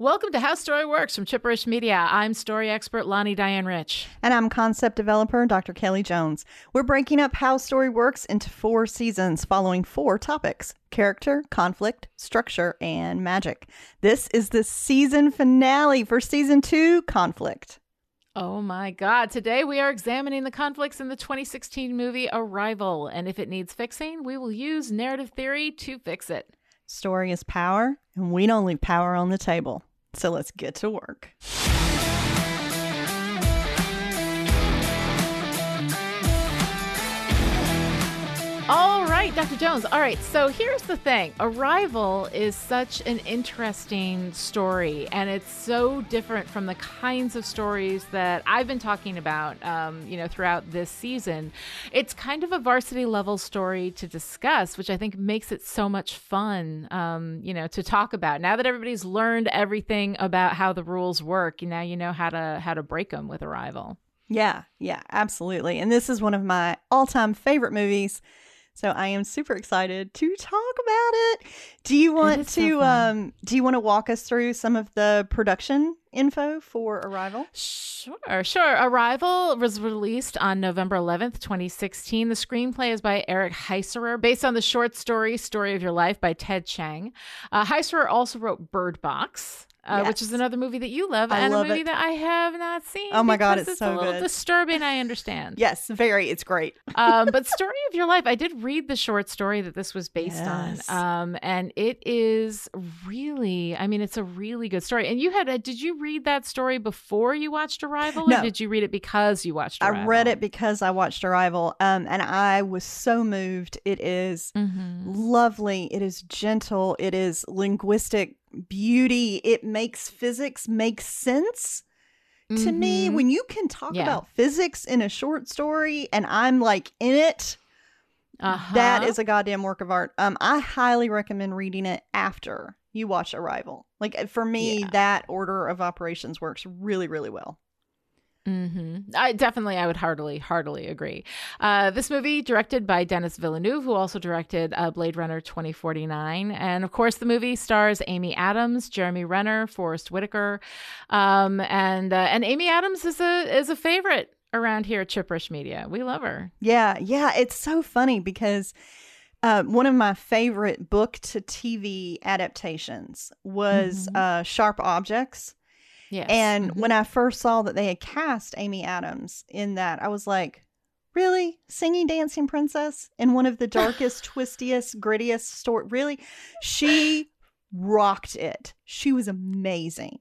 Welcome to How Story Works from Chipperish Media. I'm story expert Lani Diane Rich. And I'm concept developer Dr. Kelly Jones. We're breaking up How Story Works into four seasons following four topics character, conflict, structure, and magic. This is the season finale for season two Conflict. Oh my God. Today we are examining the conflicts in the 2016 movie Arrival. And if it needs fixing, we will use narrative theory to fix it. Story is power, and we don't leave power on the table. So let's get to work. All right, Dr. Jones. All right, so here's the thing Arrival is such an interesting story, and it's so different from the kinds of stories that I've been talking about, um, you know, throughout this season. It's kind of a varsity level story to discuss, which I think makes it so much fun, um, you know, to talk about. Now that everybody's learned everything about how the rules work, now you know how to how to break them with Arrival. Yeah, yeah, absolutely. And this is one of my all time favorite movies. So I am super excited to talk about it. Do you want to so um do you want to walk us through some of the production info for Arrival? Sure, sure. Arrival was released on November 11th, 2016. The screenplay is by Eric Heisserer, based on the short story Story of Your Life by Ted Chiang. Uh, Heisserer also wrote Bird Box, uh, yes. which is another movie that you love I and love a movie it. that I have not seen. Oh my god, it's, it's so a little good. disturbing. I understand. yes, very. It's great. um, but Story of Your Life, I did read the short story that this was based yes. on, um, and it is really, I mean, it's a really good story. And you had, a, did you read that story before you watched Arrival, no. or did you read it because you watched? Arrival? I read it because I watched Arrival, um, and I was so moved. It is mm-hmm. lovely. It is gentle. It is linguistic beauty. It makes physics make sense. Mm-hmm. To me, when you can talk yeah. about physics in a short story and I'm like in it, uh-huh. that is a goddamn work of art. Um, I highly recommend reading it after you watch Arrival. Like for me, yeah. that order of operations works really, really well. Mm-hmm. I definitely, I would heartily, heartily agree. Uh, this movie, directed by Denis Villeneuve, who also directed uh, Blade Runner 2049, and of course, the movie stars Amy Adams, Jeremy Renner, Forest Whitaker, um, and uh, and Amy Adams is a is a favorite around here at Chipperish Media. We love her. Yeah, yeah, it's so funny because. Uh, one of my favorite book to TV adaptations was Mhm. uh, Sharp Objects. Yes. And Mhm. when I first saw that they had cast Amy Adams in that, I was like, really? Singing Dancing Princess in one of the darkest, twistiest, grittiest story? Really? She rocked it. She was amazing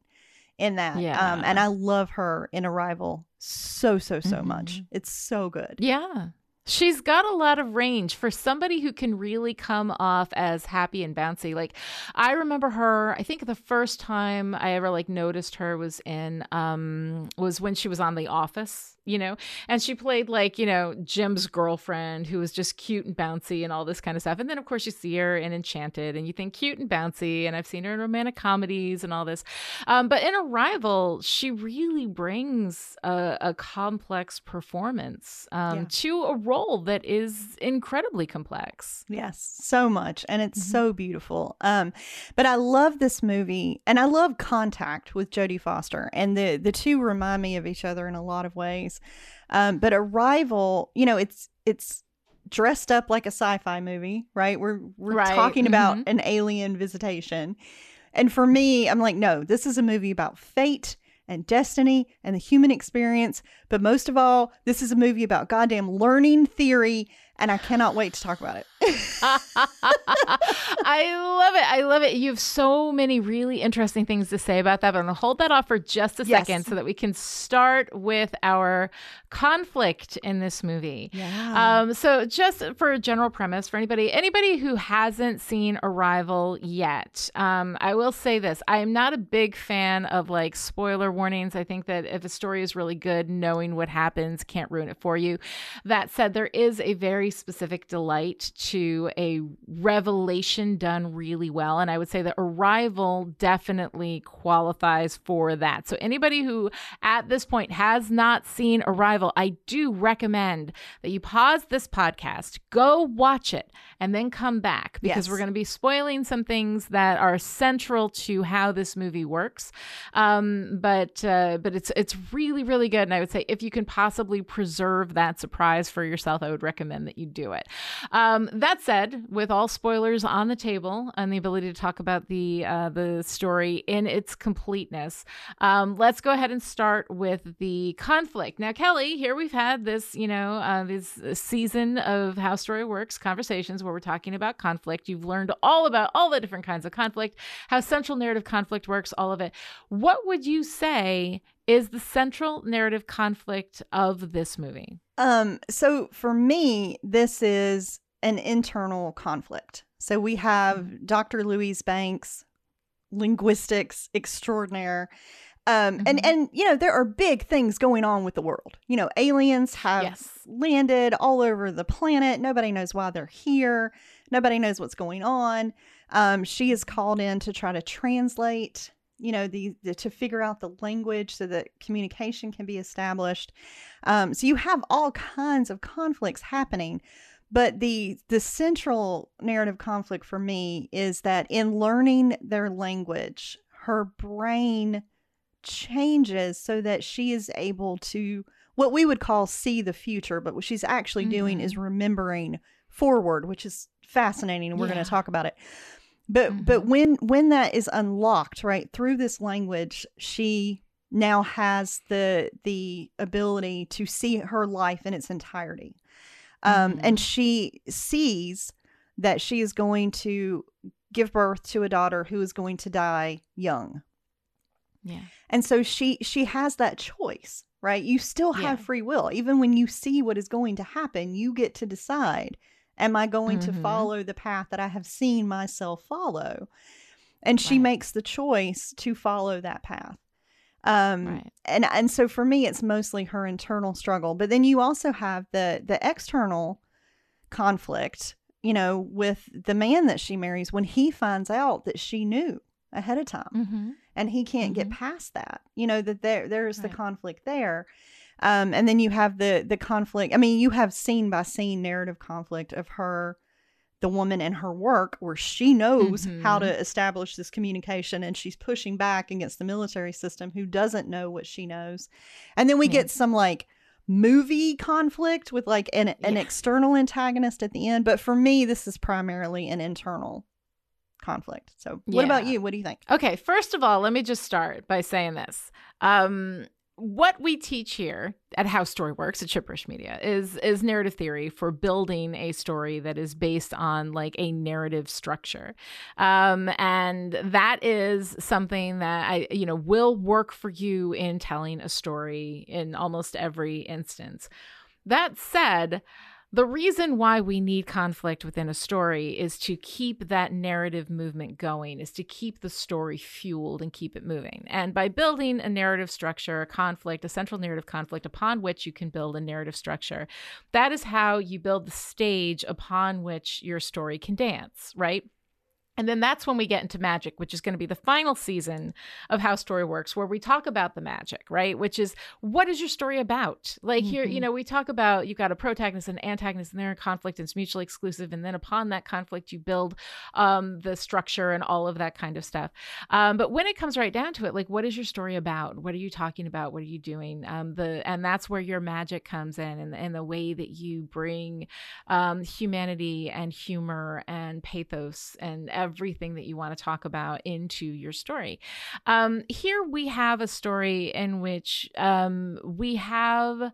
in that. Yeah. Um, and I love her in Arrival so, so, so Mhm. much. It's so good. Yeah. She's got a lot of range for somebody who can really come off as happy and bouncy. Like I remember her, I think the first time I ever like noticed her was in um was when she was on The Office, you know, and she played like, you know, Jim's girlfriend who was just cute and bouncy and all this kind of stuff. And then of course you see her in Enchanted and you think cute and bouncy and I've seen her in romantic comedies and all this. Um but in Arrival, she really brings a, a complex performance um Yeah. to a role that is incredibly complex. Yes, so much. And it's Mhm. so beautiful. Um, but I love this movie and I love Contact with Jodie Foster. And the the two remind me of each other in a lot of ways. Um, but Arrival, you know, it's it's dressed up like a sci-fi movie, right? We're we're Right, talking about mhm. an alien visitation. And for me, I'm like, no, this is a movie about fate and destiny and the human experience. But most of all, this is a movie about goddamn learning theory, and I cannot wait to talk about it. I love it. I love it. You have so many really interesting things to say about that, but I'm going to hold that off for just a Yes. second so that we can start with our conflict in this movie. Yeah. Um, so just for a general premise for anybody, anybody who hasn't seen Arrival yet, um, I will say this: I am not a big fan of like spoiler warnings. I think that if a story is really good, knowing what happens can't ruin it for you. That said, there is a very very specific delight to a revelation done really well. And I would say that Arrival definitely qualifies for that. So, anybody who at this point has not seen Arrival, I do recommend that you pause this podcast, go watch it, and then come back because Yes. we're going to be spoiling some things that are central to how this movie works. Um, but uh, but it's it's really really good, and I would say if you can possibly preserve that surprise for yourself, I would recommend that you do it. Um, that said, with all spoilers on the table and the ability to talk about the uh, the story in its completeness, um, let's go ahead and start with the conflict. Now, Kelly, here we've had this you know uh, this season of How Story Works conversations where we're talking about conflict. You've learned all about all the different kinds of conflict, how central narrative conflict works, all of it. What would you say is the central narrative conflict of this movie? Um, so for me, this is an internal conflict. So we have Dr. Louise Banks, linguistics extraordinaire. Um, and Mhm. and you know there are big things going on with the world. You know, aliens have Yes. landed all over the planet. Nobody knows why they're here. Nobody knows what's going on. Um, she is called in to try to translate. You know, the, the to figure out the language so that communication can be established. Um, so you have all kinds of conflicts happening, but the the central narrative conflict for me is that in learning their language, her brain changes so that she is able to what we would call see the future, but what she's actually doing Mhm. is remembering forward, which is fascinating, and we're going to talk about it. But but when when that is unlocked, right through this language, she now has the the ability to see her life in its entirety, um, and she sees that she is going to give birth to a daughter who is going to die young. Yeah. and so she she has that choice right? You still have Yeah. free will. Even when you see what is going to happen you get to decide am i going to Mhm. follow the path that i have seen myself follow and she Right. makes the choice to follow that path um Right. and and so for me it's mostly her internal struggle but then you also have the the external conflict you know with the man that she marries when he finds out that she knew ahead of time Mm-hmm. and he can't get past that you know that there there's the conflict there um and then you have the the conflict i mean you have scene by scene narrative conflict of her the woman and her work where she knows how Mhm. to establish this communication and she's pushing back against the military system who doesn't know what she knows and then we Yeah. get some like movie conflict with like an, an Yeah. external antagonist at the end but for me this is primarily an internal conflict so what about you what do you think Okay, first of all, let me just start by saying this. Um, what we teach here at How Story Works at Chipperish Media is is narrative theory for building a story that is based on like a narrative structure, um, and that is something that I you know will work for you in telling a story in almost every instance. That said, the reason why we need conflict within a story is to keep that narrative movement going, is to keep the story fueled and keep it moving. And by building a narrative structure, a conflict, a central narrative conflict upon which you can build a narrative structure, that is how you build the stage upon which your story can dance, right? And then that's when we get into magic, which is going to be the final season of How Story Works, where we talk about the magic, right? Which is what is your story about? Like here, you Mhm. know, we talk about you've got a protagonist and an antagonist, and they're in conflict, and it's mutually exclusive. And then upon that conflict, you build um, the structure and all of that kind of stuff. Um, but when it comes right down to it, like what is your story about? What are you talking about? What are you doing? Um, the and that's where your magic comes in, and, and the way that you bring um, humanity and humor and pathos and everything that you want to talk about into your story. Um, here we have a story in which um, we have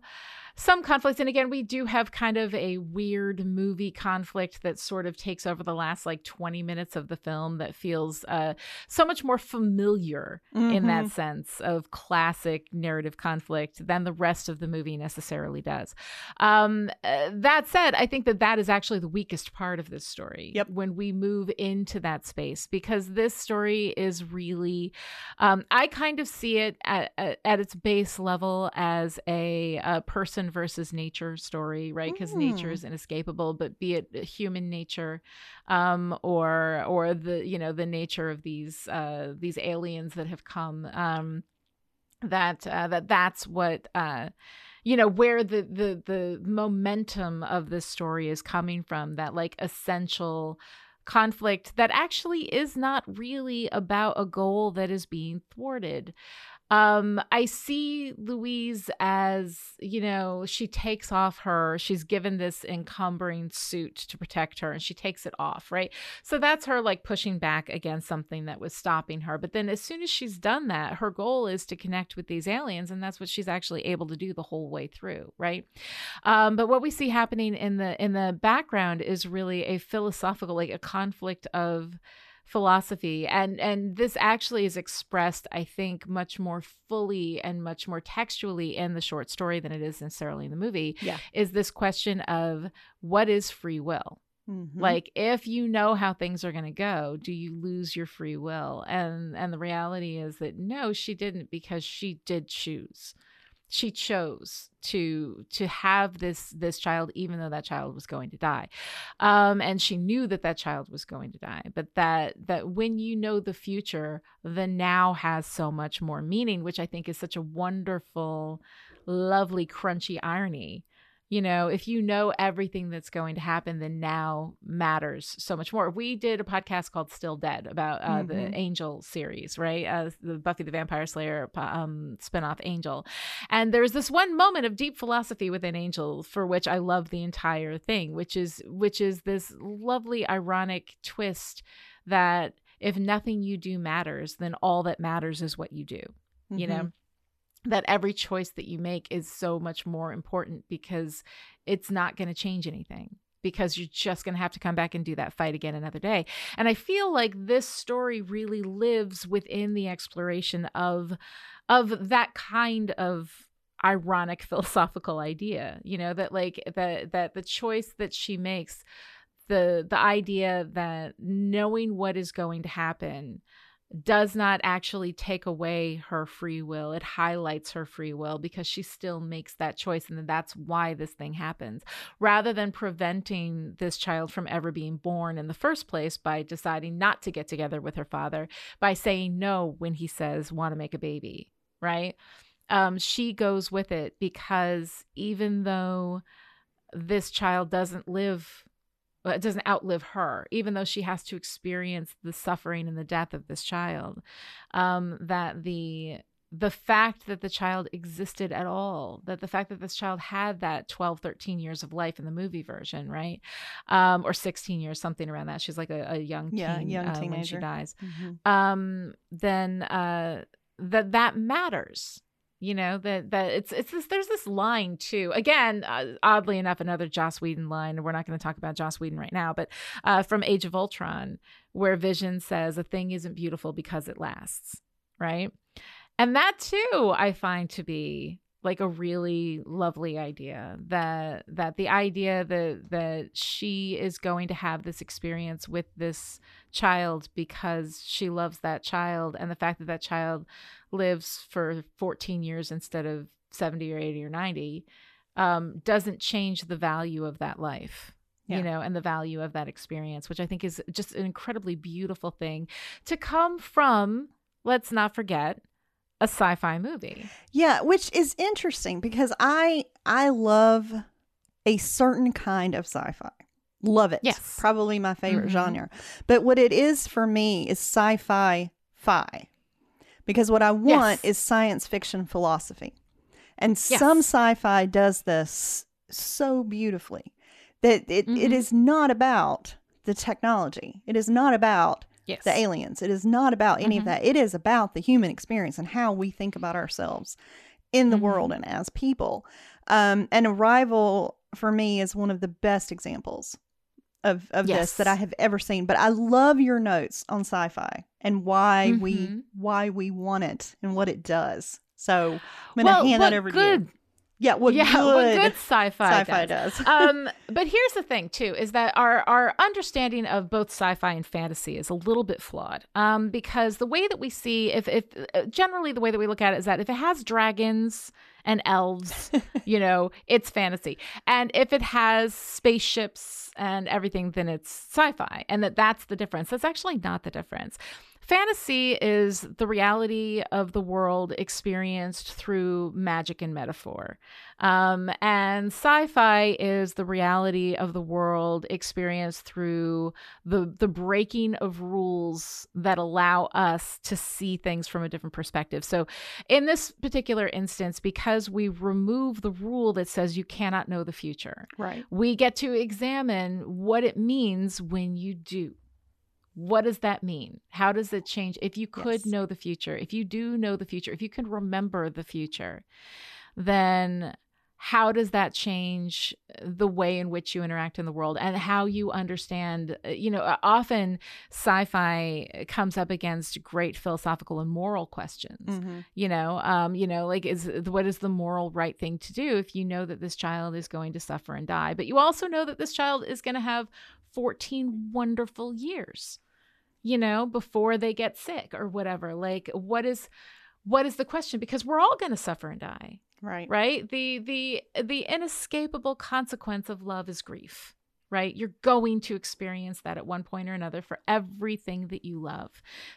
some conflicts. and again we do have kind of a weird movie conflict that sort of takes over the last like 20 minutes of the film that feels uh, so much more familiar in that Mhm. sense of classic narrative conflict than the rest of the movie necessarily does um, uh, that said i think that that is actually the weakest part of this story Yep. when we move into that space because this story is really um, i kind of see it at, at, at its base level as a, a person person versus nature story, right? Because nature Mm. is inescapable, but be it human nature, um, or or the you know the nature of these uh, these aliens that have come, um, that uh, that that's what. Uh, you know where the the the momentum of this story is coming from that like essential conflict that actually is not really about a goal that is being thwarted um i see louise as you know she takes off her she's given this encumbering suit to protect her and she takes it off right? So that's her like pushing back against something that was stopping her. But then as soon as she's done that her goal is to connect with these aliens and that's what she's actually able to do the whole way through right? Um but what we see happening in the in the background is really a philosophical like a conflict of philosophy and and this actually is expressed i think much more fully and much more textually in the short story than it is necessarily in the movie Yeah. is this question of what is free will Mhm. like if you know how things are going to go do you lose your free will and and the reality is that no she didn't because she did choose she chose to to have this this child even though that child was going to die. Um and she knew that that child was going to die but that that when you know the future the now has so much more meaning which i think is such a wonderful lovely crunchy irony you know, if you know everything that's going to happen, then now matters so much more. We did a podcast called Still Dead about uh, Mhm. the Angel series, right? Uh, the Buffy the Vampire Slayer um, spinoff Angel. And there's this one moment of deep philosophy within Angel for which I love the entire thing, which is which is this lovely ironic twist that if nothing you do matters, then all that matters is what you do you Mhm. know that every choice that you make is so much more important because it's not going to change anything because you're just going to have to come back and do that fight again another day. And i feel like this story really lives within the exploration of of that kind of ironic philosophical idea you know that like that that the choice that she makes the the idea that knowing what is going to happen does not actually take away her free will. It highlights her free will because she still makes that choice. And that's why this thing happens. Rather than preventing this child from ever being born in the first place by deciding not to get together with her father, by saying no when he says, want to make a baby, right? Um, she goes with it because even though this child doesn't live it doesn't outlive her, even though she has to experience the suffering and the death of this child. Um, that the the fact that the child existed at all, that the fact that this child had that 12, 13 years of life in the movie version, right? Um, or 16 years, something around that. She's like a, a young Yeah, teen young uh, when she teenager. dies. Mhm. Um, then uh, that that matters you know that that it's it's this there's this line too. Again uh, oddly enough another joss whedon line we're not going to talk about joss whedon right now but uh, from age of ultron where vision says a thing isn't beautiful because it lasts right? And that too i find to be like a really lovely idea that that the idea that that she is going to have this experience with this child because she loves that child and the fact that that child lives for 14 years instead of 70 or 80 or 90 um, doesn't change the value of that life Yeah. you know and the value of that experience which i think is just an incredibly beautiful thing to come from let's not forget a sci-fi movie Yeah, which is interesting because I I love a certain kind of sci-fi. Love it. Yes. Probably my favorite Mhm. genre. But what it is for me is sci-fi fi. Because what I want Yes. is science fiction philosophy. And Yes. some sci-fi does this so beautifully that it, it Mhm. is not about the technology. It is not about yes the aliens. It is not about any of Mhm. that. It is about the human experience and how we think about ourselves in the Mhm. world and as people. Um, and Arrival for me is one of the best examples of, of this that I have ever seen. But I love your notes on sci-fi and why we Mhm. why we want it and what it does. So I'm gonna well, hand that over to you. Yeah, what yeah, good, what good sci-fi, sci-fi does. does. um, but here's the thing too: is that our our understanding of both sci-fi and fantasy is a little bit flawed. Um, because the way that we see, if if uh, generally the way that we look at it is that if it has dragons and elves, you know, it's fantasy, and if it has spaceships and everything, then it's sci-fi, and that that's the difference. That's actually not the difference. Fantasy is the reality of the world experienced through magic and metaphor. Um, and sci fi is the reality of the world experienced through the, the breaking of rules that allow us to see things from a different perspective. So, in this particular instance, because we remove the rule that says you cannot know the future, right. we get to examine what it means when you do what does that mean? How does it change? If you could Yes. know the future, if you do know the future, if you can remember the future, then how does that change the way in which you interact in the world and how you understand uh, you know often sci-fi comes up against great philosophical and moral questions Mhm. you know um you know like is what is the moral right thing to do if you know that this child is going to suffer and die but you also know that this child is going to have 14 wonderful years you know before they get sick or whatever like what is what is the question? Because we're all going to suffer and die Right. right? The the the inescapable consequence of love is grief right? You're going to experience that at one point or another for everything that you love.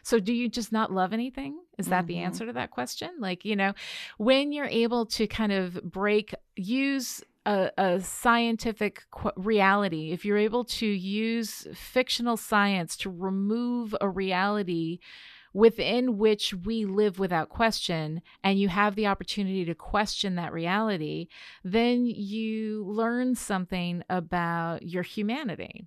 So do you just not love anything? Is that the Mhm. answer to that question? Like you know when you're able to kind of break use a, a scientific qu- reality. If you're able to use fictional science to remove a reality within which we live without question and you have the opportunity to question that reality then you learn something about your humanity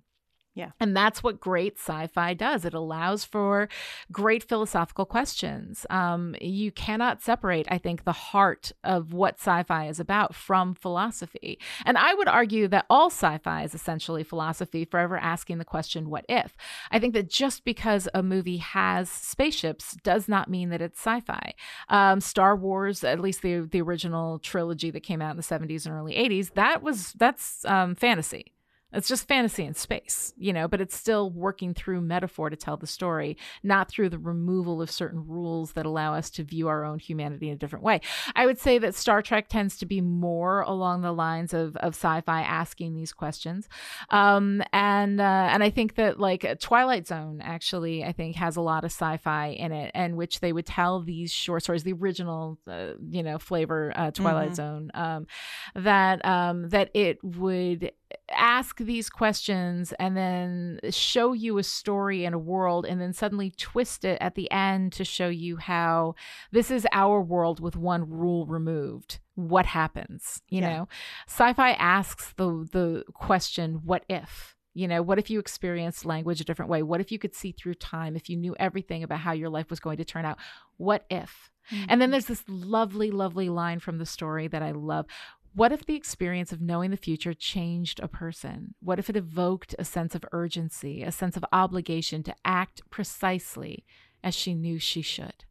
Yeah. and that's what great sci-fi does. It allows for great philosophical questions. Um, you cannot separate i think the heart of what sci-fi is about from philosophy. And i would argue that all sci-fi is essentially philosophy forever asking the question what if? I think that just because a movie has spaceships does not mean that it's sci-fi. Um, star wars at least the the original trilogy that came out in the 70s and early 80s that was that's um, fantasy it's just fantasy in space, you know, but it's still working through metaphor to tell the story, not through the removal of certain rules that allow us to view our own humanity in a different way. I would say that Star Trek tends to be more along the lines of, of sci-fi asking these questions. Um, and uh, and I think that like Twilight Zone actually, I think has a lot of sci-fi in it, and which they would tell these short stories, the original, uh, you know, flavor uh, Twilight Mhm. Zone, um, that um, that it would ask these questions and then show you a story in a world and then suddenly twist it at the end to show you how this is our world with one rule removed. What happens? You Yeah. know? Sci-fi asks the the question what if? You know what if you experienced language a different way? What if you could see through time if you knew everything about how your life was going to turn out? What if? And then mm-hmm. there's this lovely, lovely line from the story that I love. What if the experience of knowing the future changed a person? What if it evoked a sense of urgency, a sense of obligation to act precisely as she knew she should?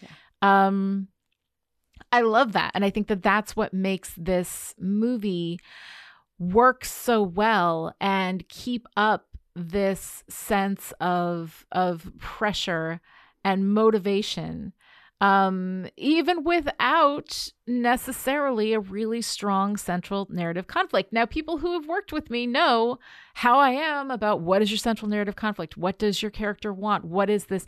Yeah. Um, I love that. And I think that that's what makes this movie work so well and keep up this sense of of pressure and motivation um, even without necessarily a really strong central narrative conflict. Now, people who have worked with me know how I am about what is your central narrative conflict? What does your character want? What is this?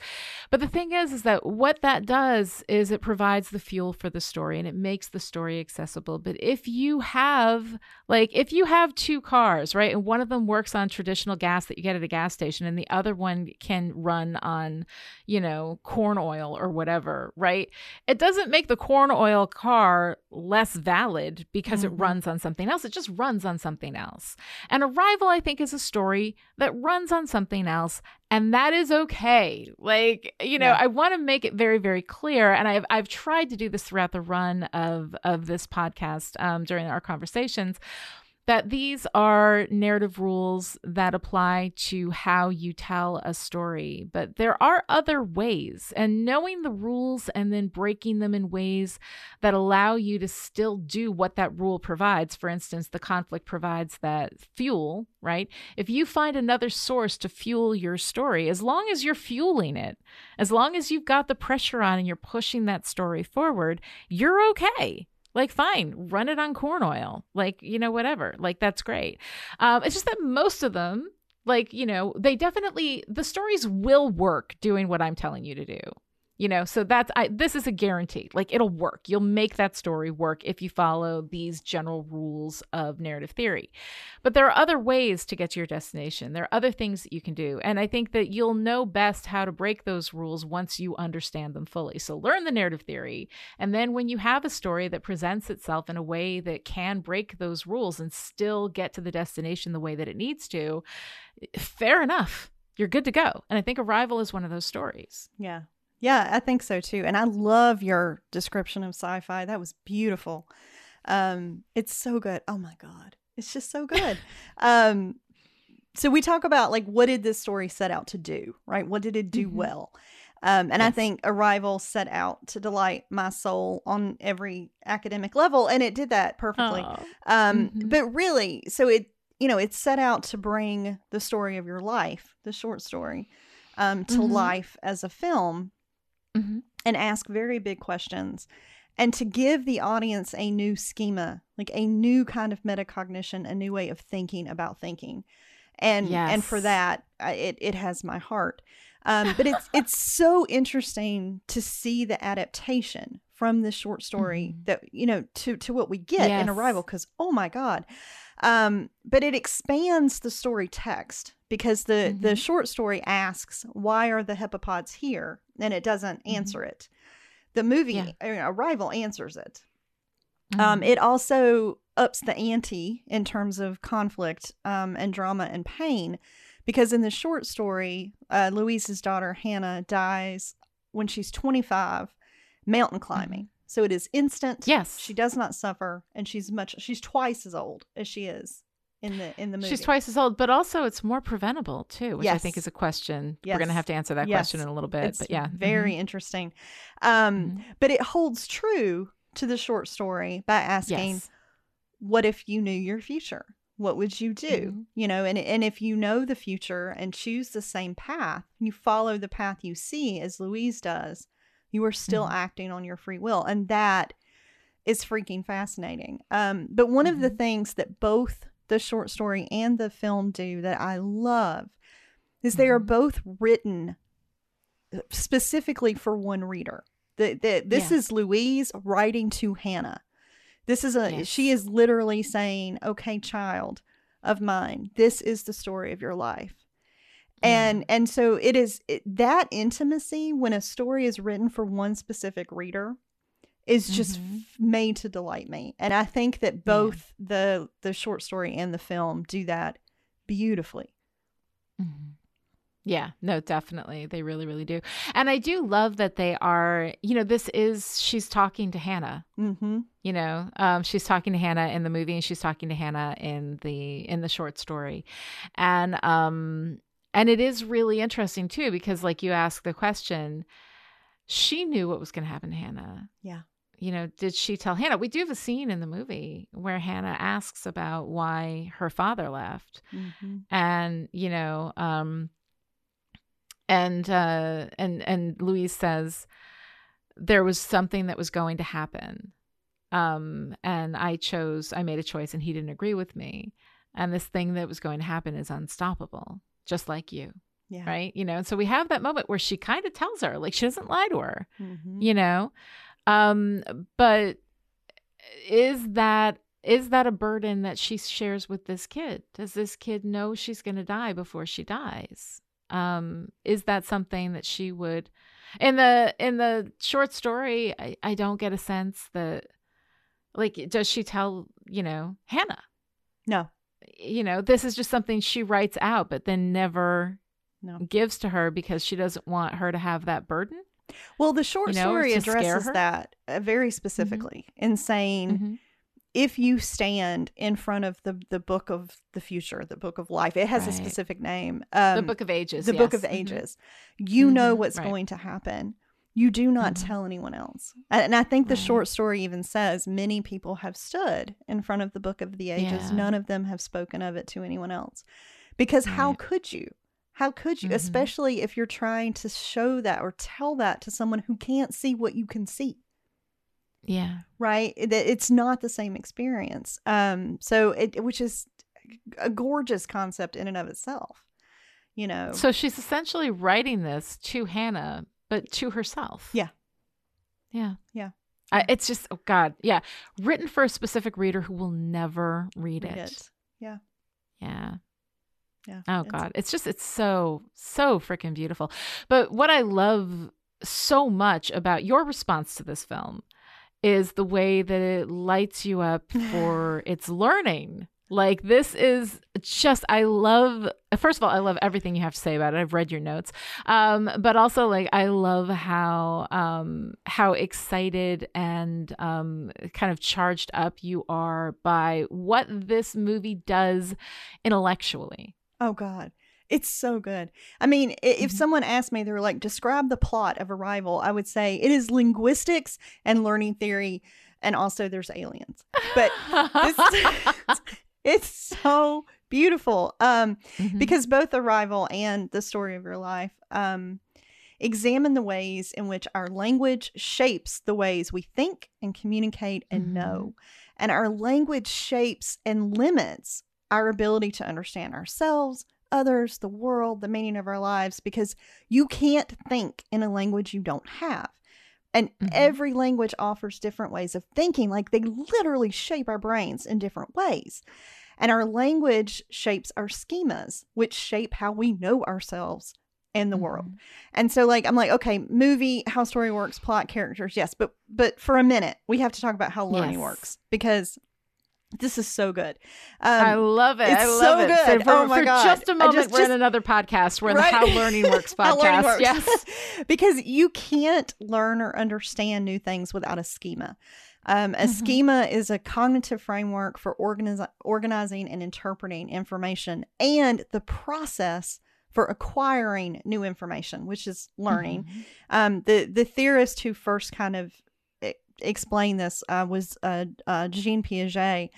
But the thing is, is that what that does is it provides the fuel for the story and it makes the story accessible. But if you have, like, if you have two cars, right, and one of them works on traditional gas that you get at a gas station and the other one can run on, you know, corn oil or whatever, right? It doesn't make the corn oil car less valid because it Mhm. runs on something else. It just runs on something else. And Arrival, I think, is a story that runs on something else, and that is okay. Like, you know, Yeah. I want to make it very, very clear, and I've I've tried to do this throughout the run of of this podcast um, during our conversations that these are narrative rules that apply to how you tell a story, but there are other ways. And knowing the rules and then breaking them in ways that allow you to still do what that rule provides. For instance, the conflict provides that fuel, right? If you find another source to fuel your story, as long as you're fueling it, as long as you've got the pressure on and you're pushing that story forward, you're okay like fine run it on corn oil. Like you know whatever. Like that's great. Um, it's just that most of them like you know they definitely the stories will work doing what i'm telling you to do you know so that's i this is a guarantee like it'll work. You'll make that story work if you follow these general rules of narrative theory. But there are other ways to get to your destination. There are other things that you can do and i think that you'll know best how to break those rules once you understand them fully. So learn the narrative theory and then when you have a story that presents itself in a way that can break those rules and still get to the destination the way that it needs to eh, fair enough. You're good to go and i think arrival is one of those stories. Yeah. Yeah, I think so too. And I love your description of sci-fi. That was beautiful. Um, it's so good. Oh my god. It's just so good. um so we talk about like what did this story set out to do, right? What did it do Mhm. well? Um, and I think Arrival set out to delight my soul on every academic level, and it did that perfectly. Um, Mhm. but really, so it you know it set out to bring the story of your life, the short story, um, to Mhm. life as a film, Mhm. and ask very big questions, and to give the audience a new schema, like a new kind of metacognition, a new way of thinking about thinking, and and for that, it it has my heart. Um, but it's it's so interesting to see the adaptation from this short story Mhm. that you know to to what we get in Arrival because oh my god, um, but it expands the story text because the the Mhm. short story asks why are the heptapods here and it doesn't Mhm. answer it. The movie Yeah. Arrival answers it. Um, Mhm. it also ups the ante in terms of conflict um, and drama and pain because in the short story, uh, Louise's daughter Hannah dies when she's 25 mountain climbing. So it is instant. Mm-hmm. Yes. She does not suffer and she's much she's twice as old as she is in the in the movie. She's twice as old, but also it's more preventable too, which I think is a question. We're going to have to answer that Yes. question in a little bit. it's but yeah, very Mhm. interesting. Um, Mhm. but it holds true to the short story by asking Yes. what if you knew your future what would you do Mhm. you know and and if you know the future and choose the same path you follow the path you see as louise does you are still Mhm. acting on your free will and that is freaking fascinating um but one of the Mhm. things that both the short story and the film do that i love is they are Mhm. both written specifically for one reader the, the, this Yeah. is louise writing to hannah this is a Yes. she is literally saying, "Okay, child of mine, this is the story of your life." Yeah. And and so it is it, that intimacy when a story is written for one specific reader is just Mhm. made to delight me. And I think that both the the short story and the film do that beautifully. Mhm. Yeah, no, definitely. They really, really do. And I do love that they are, you know, this is, she's talking to Hannah. Mhm. you know um, she's talking to hannah in the movie and she's talking to hannah in the in the short story and um and it is really interesting too because like you ask the question she knew what was going to happen to hannah. Yeah. you know did she tell hannah? We do have a scene in the movie where hannah asks about why her father left. Mhm. and you know um and uh and and louise says there was something that was going to happen. Um and i chose i made a choice and he didn't agree with me. And this thing that was going to happen is unstoppable just like you Yeah. right you know and so we have that moment where she kind of tells her like she doesn't lie to her Mhm. you know um but is that is that a burden that she shares with this kid does this kid know she's going to die before she dies um is that something that she would in the in the short story i, I don't get a sense that like does she tell you know hannah No. You know this is just something she writes out but then never No. gives to her because she doesn't want her to have that burden Well, the short You know, story addresses that uh, very specifically in saying Mhm. if you stand in front of the the book of the future, the book of life, it has a specific name. Um, the book of ages. the book yes. of Mhm. ages. You know Mhm, what's right. going to happen. You do not Mhm. tell anyone else. And I think the Right. short story even says many people have stood in front of the book of the ages. Yeah. None of them have spoken of it to anyone else. Because how could you? How could you? Mhm. Especially if you're trying to show that or tell that to someone who can't see what you can see Yeah. right It- it's not the same experience um so it which is a gorgeous concept in and of itself you know So she's essentially writing this to Hannah, but to herself. Yeah. Yeah. Yeah. I, it's just, oh God. Yeah. Written for a specific reader who will never read, read it. it. yeah Yeah. yeah Oh It's- God. It's just, it's so, so freaking beautiful. But what I love so much about your response to this film is the way that it lights you up for its learning. Like this is just I love first of all I love everything you have to say about it. I've read your notes. Um but also like I love how um how excited and um kind of charged up you are by what this movie does intellectually. oh god it's so good i mean if Mhm. someone asked me they were like describe the plot of arrival i would say it is linguistics and learning theory and also there's aliens but this, it's so beautiful um Mhm. because both arrival and the story of your life um, examine the ways in which our language shapes the ways we think and communicate and Mhm. know and our language shapes and limits our ability to understand ourselves others the world the meaning of our lives because you can't think in a language you don't have and Mhm. every language offers different ways of thinking like they literally shape our brains in different ways and our language shapes our schemas, which shape how we know ourselves and the world. Mhm. And so like I'm like, okay, movie, how story works, plot, characters, yes, but but for a minute, we have to talk about how learning Yes. works because this is so good. Um, I love it. it's I love so it. good. So for, Oh my for God. just a moment, just- we're just- in another podcast where Right? the How Learning Works podcast. How learning works. Yes. because you can't learn or understand new things without a schema. Um, a Mhm. schema is a cognitive framework for organiz- organizing and interpreting information and the process for acquiring new information, which is learning. Mhm. Um, the the theorist who first kind of e- explained this uh, was uh, uh, Jean Piaget,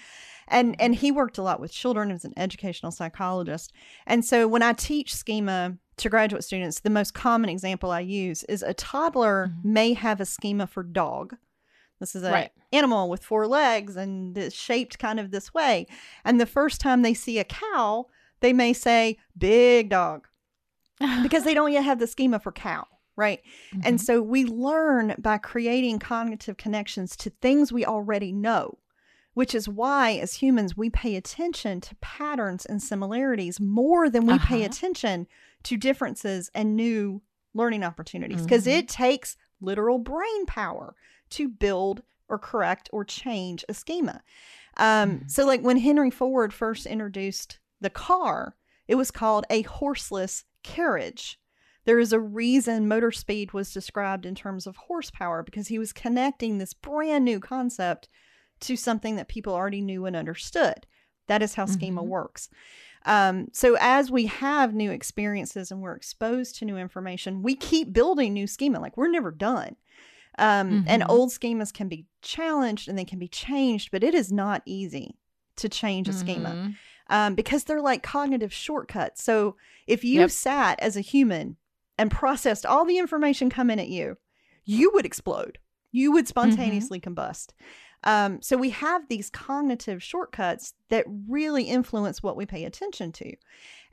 and and he worked a lot with children as an educational psychologist. And so when I teach schema to graduate students, the most common example I use is a toddler Mhm. may have a schema for dog. This is a Right. animal with four legs and it's shaped kind of this way. And the first time they see a cow, they may say big dog because they don't yet have the schema for cow, right? And Mhm. so we learn by creating cognitive connections to things we already know, which is why, as humans, we pay attention to patterns and similarities more than we pay Uh-huh. attention to differences and new learning opportunities because Mhm. it takes literal brain power to build or correct or change a schema. Um, Mhm. So, like when Henry Ford first introduced the car, it was called a horseless carriage. There is a reason motor speed was described in terms of horsepower because he was connecting this brand new concept to something that people already knew and understood. That is how schema Mhm. works. Um, so as we have new experiences and we're exposed to new information, we keep building new schema. Like we're never done. Um, And Mhm. old schemas can be challenged and they can be changed, but it is not easy to change a schema Mhm. um, because they're like cognitive shortcuts. So if you Yep. sat as a human and processed all the information coming at you, you would explode. You would spontaneously combust. Um, so we have these cognitive shortcuts that really influence what we pay attention to.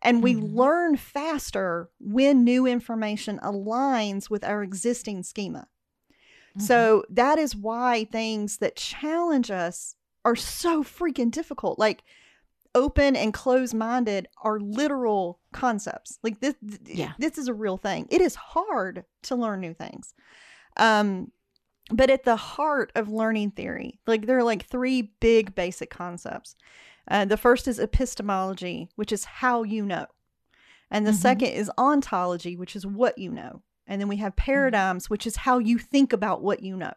And we Mhm. learn faster when new information aligns with our existing schema. So that is why things that challenge us are so freaking difficult. Like open and closed minded are literal concepts. Like this th- Yeah. this is a real thing. It is hard to learn new things. Um but at the heart of learning theory, like there are like three big basic concepts. Uh, the first is epistemology, which is how you know. And the Mhm. second is ontology, which is what you know. And then we have paradigms, which is how you think about what you know.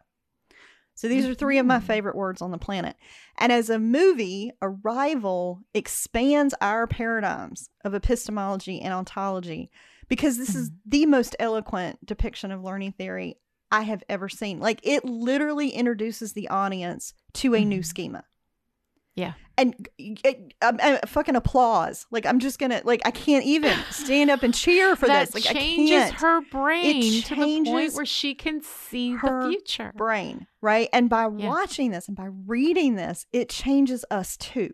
So these are three of my Mhm. favorite words on the planet. And as a movie, Arrival expands our paradigms of epistemology and ontology because this is the most eloquent depiction of learning theory I have ever seen. Like it literally introduces the audience to a new Mhm. schema. Yeah. And it, um, uh, fucking applause. Like I'm just gonna like I can't even stand up and cheer for that this. Like I changes can't. her brain to the point changes where she can see her the future. brain, right? And by Yeah. watching this and by reading this, it changes us too.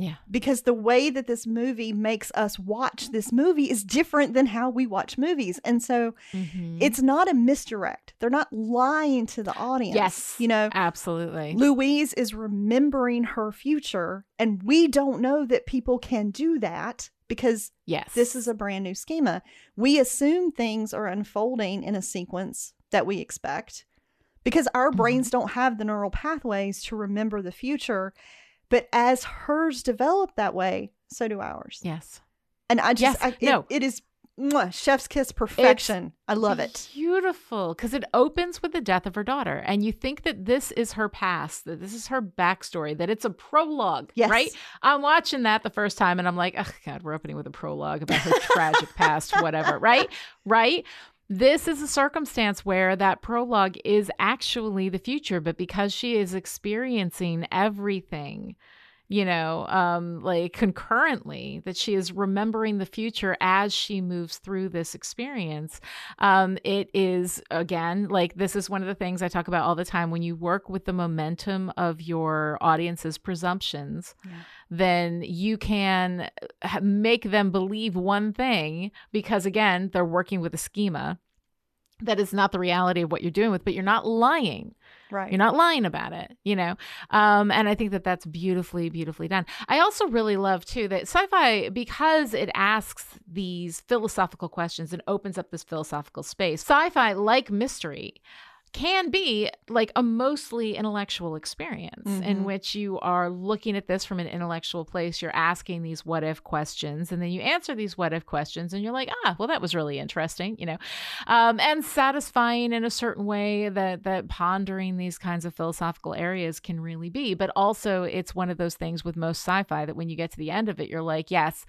Yeah. Because the way that this movie makes us watch this movie is different than how we watch movies. And so Mhm. it's not a misdirect. They're not lying to the audience. yes, You know, absolutely. Louise is remembering her future, and we don't know that people can do that because Yes, this is a brand new schema. We assume things are unfolding in a sequence that we expect because our Mhm. brains don't have the neural pathways to remember the future. But as hers develop that way, so do ours. yes. And I just, Yes, I, it- no. it is mwah, chef's kiss perfection. I love it. Beautiful, because it opens with the death of her daughter, and you think that this is her past, that this is her backstory, that it's a prologue, Yes. right? I'm watching that the first time, and I'm like, oh God, we're opening with a prologue about her tragic past, whatever, right? Right? This is a circumstance where that prologue is actually the future, but because she is experiencing everything, you know, um, like concurrently, that she is remembering the future as she moves through this experience. Um, it is, again, like this is one of the things I talk about all the time. When you work with the momentum of your audience's presumptions, Yeah. then you can make them believe one thing because, again, they're working with a schema that is not the reality of what you're doing with, but you're not lying. Right. You're not lying about it, you know? Um, and I think that that's beautifully, beautifully done. I also really love, too, that sci fi, because it asks these philosophical questions and opens up this philosophical space, sci fi, like mystery, can be like a mostly intellectual experience in Mhm. which you are looking at this from an intellectual place. You're asking these what if questions, and then you answer these what if questions, and you're like, ah, well, that was really interesting, you know, um, and satisfying in a certain way that that pondering these kinds of philosophical areas can really be. But also, it's one of those things with most sci-fi that when you get to the end of it, you're like, yes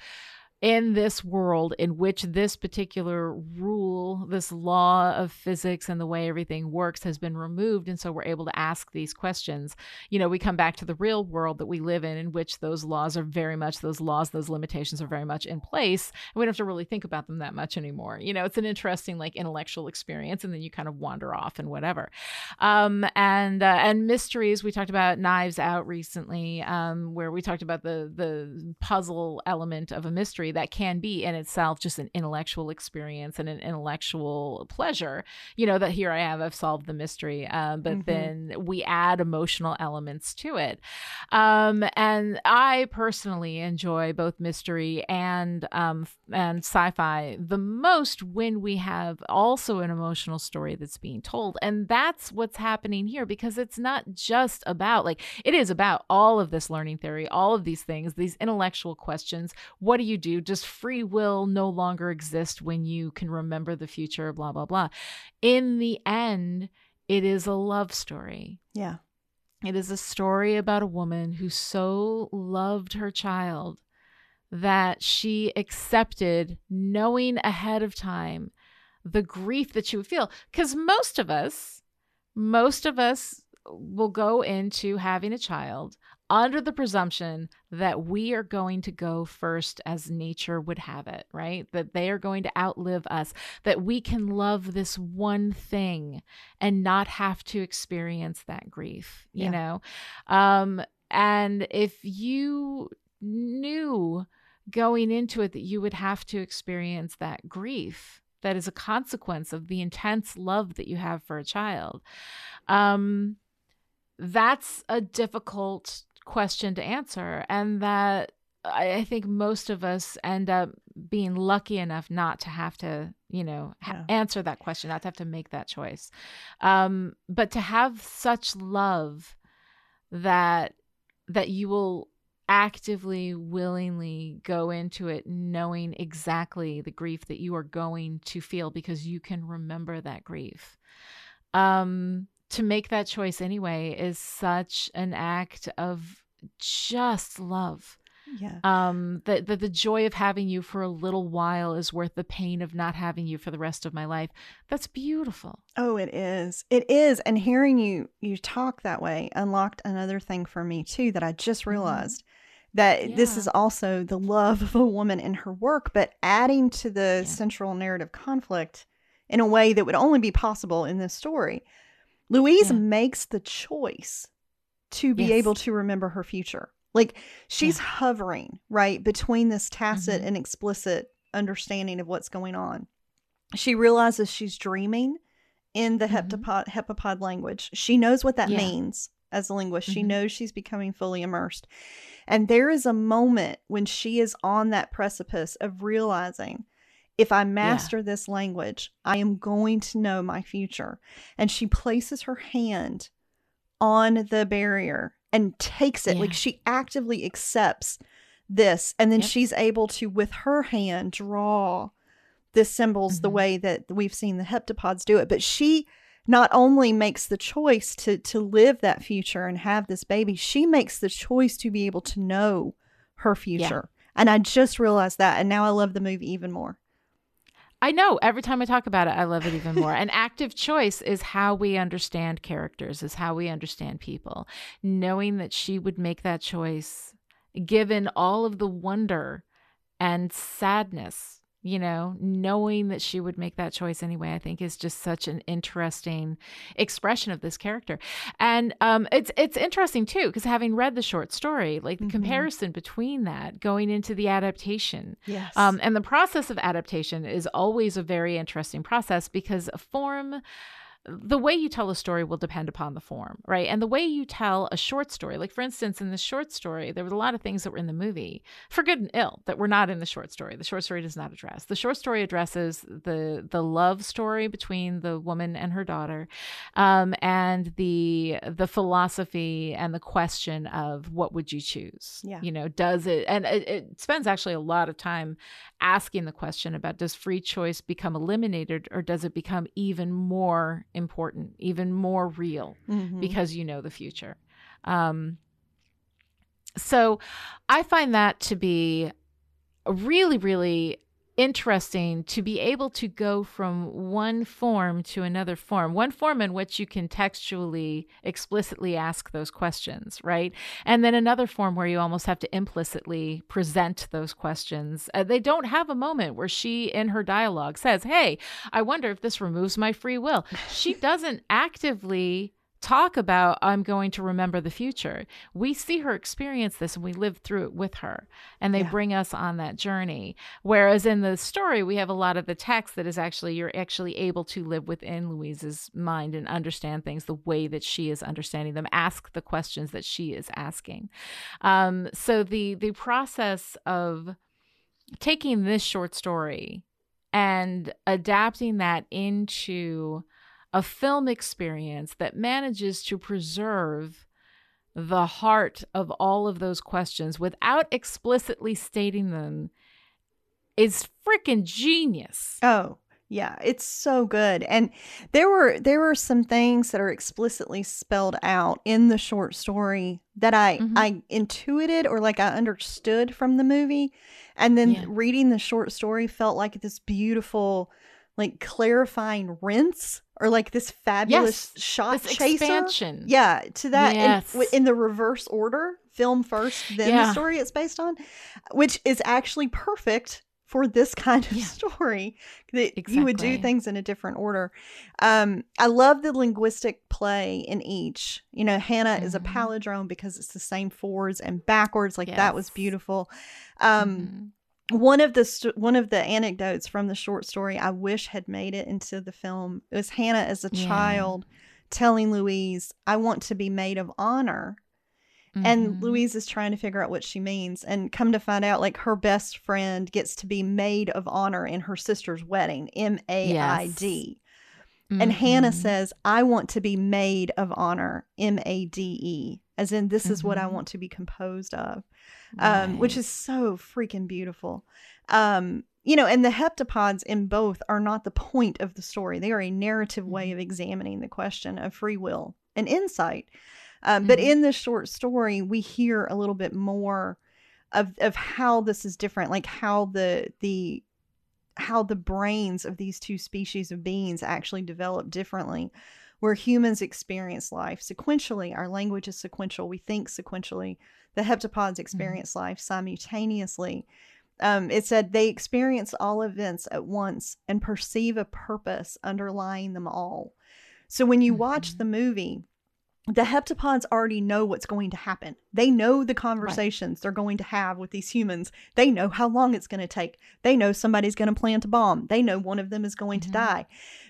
in this world in which this particular rule, this law of physics and the way everything works has been removed. And so we're able to ask these questions. You know, we come back to the real world that we live in, in which those laws are very much, those laws, those limitations are very much in place. And we don't have to really think about them that much anymore. You know, it's an interesting, like, intellectual experience. And then you kind of wander off and whatever. Um, and, uh, and mysteries, we talked about Knives Out recently, um, where we talked about the, the puzzle element of a mystery that can be in itself just an intellectual experience and an intellectual pleasure. You know, that here I have, I've solved the mystery, um, but Mhm. then we add emotional elements to it. Um, and I personally enjoy both mystery and um, and sci-fi the most when we have also an emotional story that's being told, and that's what's happening here because it's not just about like it is about all of this learning theory, all of these things, these intellectual questions. What do you do? Does free will no longer exist when you can remember the future? Blah blah blah. In the end, it is a love story. Yeah. It is a story about a woman who so loved her child that she accepted, knowing ahead of time, the grief that she would feel. Because most of us, most of us will go into having a child under the presumption that we are going to go first as nature would have it, right? That they are going to outlive us, that we can love this one thing and not have to experience that grief, you Yeah. know? Um, and if you knew going into it that you would have to experience that grief, that is a consequence of the intense love that you have for a child. Um, that's a difficult question to answer, and that I, think most of us end up being lucky enough not to have to, you know, ha- Yeah. answer that question, not to have to make that choice. Um, but to have such love that that you will actively willingly go into it knowing exactly the grief that you are going to feel because you can remember that grief um to make that choice anyway is such an act of just love. Yeah. Um, that the, the joy of having you for a little while is worth the pain of not having you for the rest of my life. That's beautiful. Oh, it is. It is. And hearing you you talk that way unlocked another thing for me too that I just Mm-hmm. realized that this is also the love of a woman in her work, but adding to the Yeah. central narrative conflict in a way that would only be possible in this story. Louise Yeah. makes the choice to be Yes. able to remember her future. Like she's hovering, right, between this tacit Mhm. and explicit understanding of what's going on. She realizes she's dreaming in the Mhm. heptapod heptapod language. She knows what that Yeah. means as a linguist. She Mhm. knows she's becoming fully immersed. And there is a moment when she is on that precipice of realizing if I master this language, I am going to know my future. And she places her hand on the barrier and takes it. Like she actively accepts this. And then Yep. she's able to, with her hand, draw the symbols the Mhm. way that we've seen the heptapods do it. But she not only makes the choice to to live that future and have this baby, she makes the choice to be able to know her future. And I just realized that, and now I love the movie even more. I know. Every time I talk about it, I love it even more. An active choice is how we understand characters, is how we understand people. Knowing that she would make that choice, given all of the wonder and sadness, you know, knowing that she would make that choice anyway, I think is just such an interesting expression of this character. And um, it's it's interesting too, because having read the short story, like the Mhm. comparison between that going into the adaptation Yes. um, and the process of adaptation is always a very interesting process because a form, the way you tell a story will depend upon the form, right? And the way you tell a short story, like for instance, in the short story, there were a lot of things that were in the movie, for good and ill, that were not in the short story. The short story does not address. The short story addresses the the love story between the woman and her daughter, um, and the the philosophy and the question of what would you choose? Yeah. You know, does it? And it, it spends actually a lot of time asking the question about does free choice become eliminated or does it become even more important, even more real Mhm. because you know the future. Um, so I find that to be really, really interesting to be able to go from one form to another form, one form in which you can textually, explicitly ask those questions, right? And then another form where you almost have to implicitly present those questions. Uh, they don't have a moment where she, in her dialogue, says, Hey, I wonder if this removes my free will. She doesn't actively talk about i'm going to remember the future. We see her experience this and we live through it with her and they Yeah. bring us on that journey. Whereas in the story we have a lot of the text that is actually you're actually able to live within louise's mind and understand things the way that she is understanding them ask the questions that she is asking. Um, so the the process of taking this short story and adapting that into a film experience that manages to preserve the heart of all of those questions without explicitly stating them is freaking genius. Oh, yeah, it's so good. And there were there were some things that are explicitly spelled out in the short story that I Mhm. I intuited or like I understood from the movie. And then Yeah. reading the short story felt like this beautiful like clarifying rinse or like this fabulous Yes, shot This chaser. expansion. Yeah, to that in- Yes. w- in, the reverse order, film first, then the story it's based on, which is actually perfect for this kind of Yeah. story. That you would do things in a different order. Um, I love the linguistic play in each. You know, Hannah is a Mhm. palindrome because it's the same forwards and backwards. Like that was beautiful. Um, Mhm. One of the st- one of the anecdotes from the short story I wish had made it into the film. It was Hannah as a Yeah. child telling Louise, "I want to be maid of honor." And Mhm. Louise is trying to figure out what she means and come to find out like her best friend gets to be maid of honor in her sister's wedding, M A I D. And Hannah Mhm. says, "I want to be maid of honor, M A D E." As in this is what I Mhm. want to be composed of um, which is so freaking beautiful. Um, you know, and the heptapods in both are not the point of the story. They are a narrative way Mm-hmm. of examining the question of free will and insight. Um, But Mhm. in this short story, we hear a little bit more of of how this is different, like how the the how the brains of these two species of beings actually develop differently. Where humans experience life sequentially, our language is sequential. We think sequentially. The heptapods experience life simultaneously. Um, it said they experience all events at once and perceive a purpose underlying them all. So when you watch Mhm. the movie, the heptapods already know what's going to happen. They know the conversations they're going to have with these humans. They know how long it's going to take. They know somebody's going to plant a bomb. They know one of them is going Mhm. to die.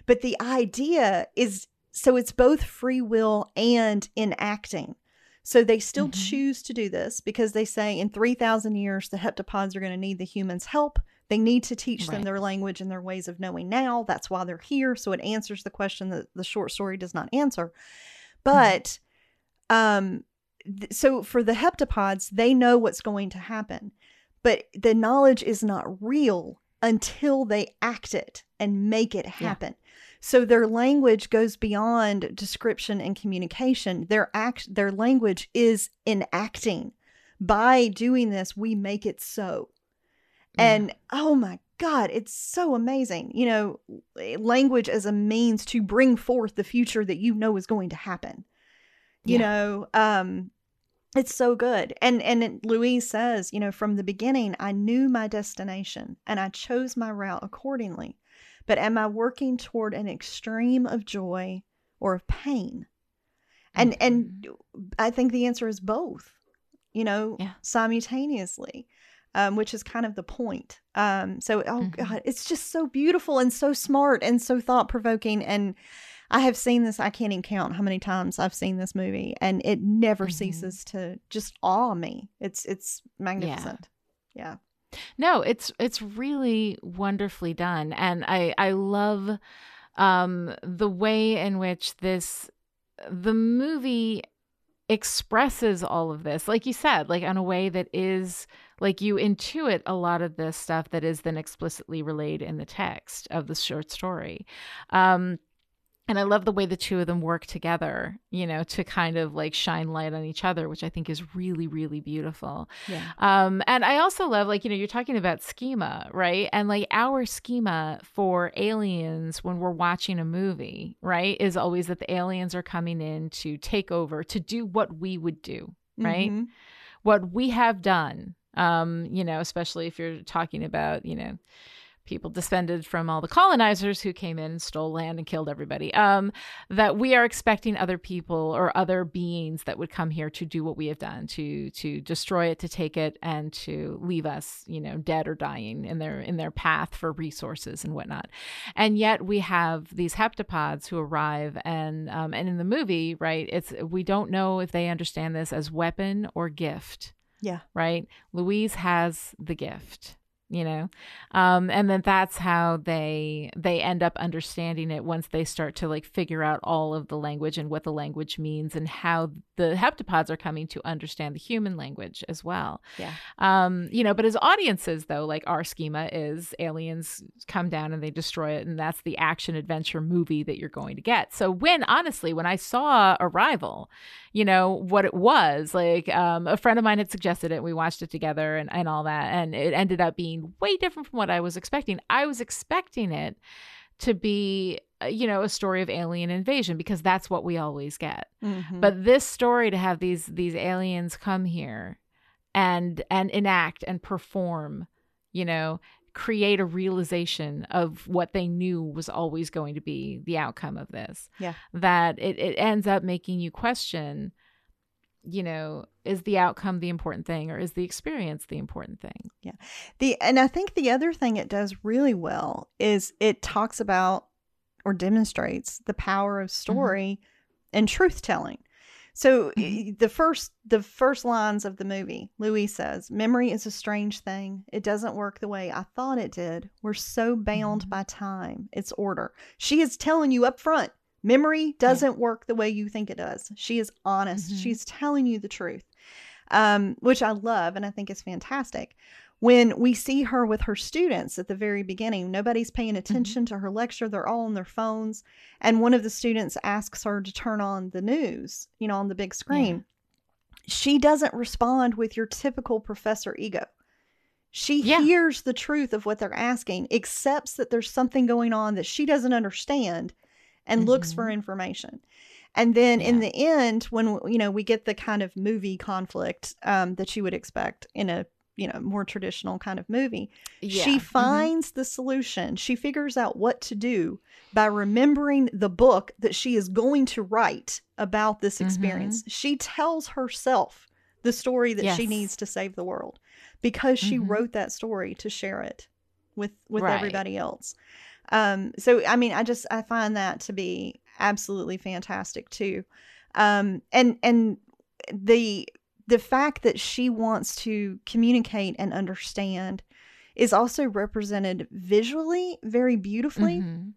But the idea is so it's both free will and enacting. So they still Mhm. choose to do this because they say in 3,000 years, the heptapods are going to need the humans' help. They need to teach them their language and their ways of knowing now. That's why they're here. So it answers the question that the short story does not answer. But um th- so for the heptapods, they know what's going to happen. But the knowledge is not real until they act it and make it happen. So their language goes beyond description and communication. Their act their language is enacting. By doing this, we make it so. Yeah. And oh my God, it's so amazing. You know, language as a means to bring forth the future that you know is going to happen. You Yeah. know, um, it's so good. And and Louise says, you know, from the beginning, I knew my destination and I chose my route accordingly. But am I working toward an extreme of joy or of pain? And and I think the answer is both. You know, Yeah. simultaneously. Um, which is kind of the point. Um, so, oh Mhm. God, it's just so beautiful and so smart and so thought provoking. And I have seen this, I can't even count how many times I've seen this movie, and it never Mhm. ceases to just awe me. It's it's magnificent. Yeah. No, it's it's really wonderfully done, and I I love um, the way in which this the movie expresses all of this, like you said, like in a way that is like you intuit a lot of this stuff that is then explicitly relayed in the text of the short story. Um, and I love the way the two of them work together, you know, to kind of like shine light on each other, which I think is really, really beautiful. Yeah. Um, and I also love, like, you know, you're talking about schema, right? And like our schema for aliens when we're watching a movie, right, is always that the aliens are coming in to take over, to do what we would do, right? Mhm. What we have done, um, you know, especially if you're talking about, you know, people descended from all the colonizers who came in and stole land and killed everybody. Um, that we are expecting other people or other beings that would come here to do what we have done, to to destroy it, to take it, and to leave us, you know, dead or dying in their in their path for resources and whatnot. And yet we have these heptapods who arrive, and um, and in the movie, right, it's we don't know if they understand this as weapon or gift Yeah. right? Louise has the gift, you know, um, and then that's how they they end up understanding it once they start to like figure out all of the language and what the language means and how the heptapods are coming to understand the human language as well. Yeah. Um, you know, but as audiences though, like our schema is aliens come down and they destroy it, and that's the action adventure movie that you're going to get. So when honestly, when I saw Arrival, you know what it was like um, a friend of mine had suggested it we watched it together and, and all that and it ended up being way different from what i was expecting i was expecting it to be uh, you know a story of alien invasion because that's what we always get Mhm. but this story to have these these aliens come here and and enact and perform you know create a realization of what they knew was always going to be the outcome of this Yeah. that it, it ends up making you question you know is the outcome the important thing or is the experience the important thing Yeah. The and I think the other thing it does really well is it talks about or demonstrates the power of story and truth telling. So i- the first the first lines of the movie, Louise says, "Memory is a strange thing. It doesn't work the way I thought it did. We're so bound Mhm. by time, its order." She is telling you up front, memory doesn't work the way you think it does. She is honest. Mhm. She's telling you the truth. Um, which I love and I think is fantastic. when we see her with her students at the very beginning, nobody's paying attention mm-hmm. to her lecture. They're all on their phones. And one of the students asks her to turn on the news, you know, on the big screen. Yeah. She doesn't respond with your typical professor ego. She yeah. hears the truth of what they're asking, accepts that there's something going on that she doesn't understand, and mm-hmm. looks for mm-hmm. information. And then yeah. in the end, when you know we get the kind of movie conflict um, that you would expect in a you know more traditional kind of movie yeah. she mm-hmm. finds mm-hmm. the solution she figures out what to do by remembering the book that she is going to write about this experience mm-hmm. she tells herself the story that yes. she needs to save the world because she mm-hmm. wrote that story to share it with with right. everybody else um so i mean i just i find that to be absolutely fantastic too um and and the the fact that she wants to communicate and understand is also represented visually very beautifully. Mm-hmm.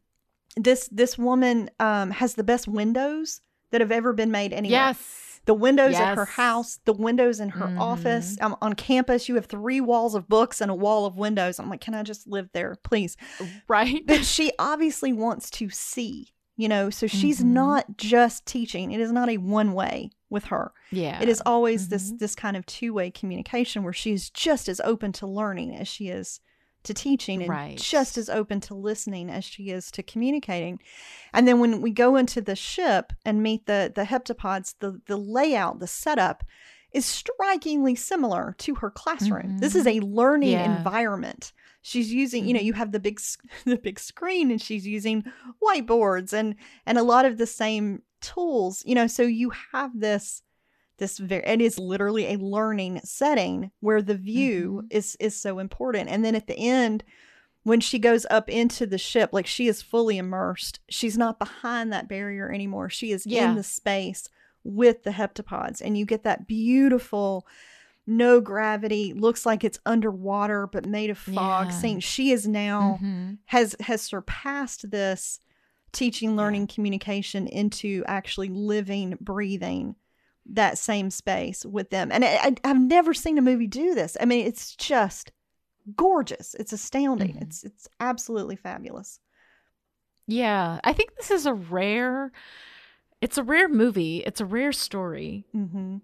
This this woman um, has the best windows that have ever been made anywhere. Yes. The windows yes. at her house, the windows in her mm-hmm. office. Um, on campus, you have three walls of books and a wall of windows. I'm like, can I just live there, please? Right. But she obviously wants to see, you know, so she's mm-hmm. not just teaching. It is not a one way with her. Yeah. It is always mm-hmm. this this kind of two-way communication where she's just as open to learning as she is to teaching and right. just as open to listening as she is to communicating. And then when we go into the ship and meet the the heptapods, the the layout, the setup is strikingly similar to her classroom. Mm-hmm. This is a learning yeah. environment. She's using, you know, mm-hmm. you have the big the big screen and she's using whiteboards and and a lot of the same tools, you know, so you have this this very it is literally a learning setting where the view mm-hmm. is is so important. And then at the end when she goes up into the ship, like she is fully immersed. She's not behind that barrier anymore. She is yeah. in the space with the heptapods and you get that beautiful no gravity looks like it's underwater but made of fog yeah. saying she is now mm-hmm. has has surpassed this teaching, learning, yeah. communication into actually living, breathing that same space with them. And I, have never seen a movie do this. I mean, it's just gorgeous. It's astounding. Mm-hmm. It's it's absolutely fabulous. Yeah, I think this is a rare. It's a rare movie. It's a rare story. Mm-hmm.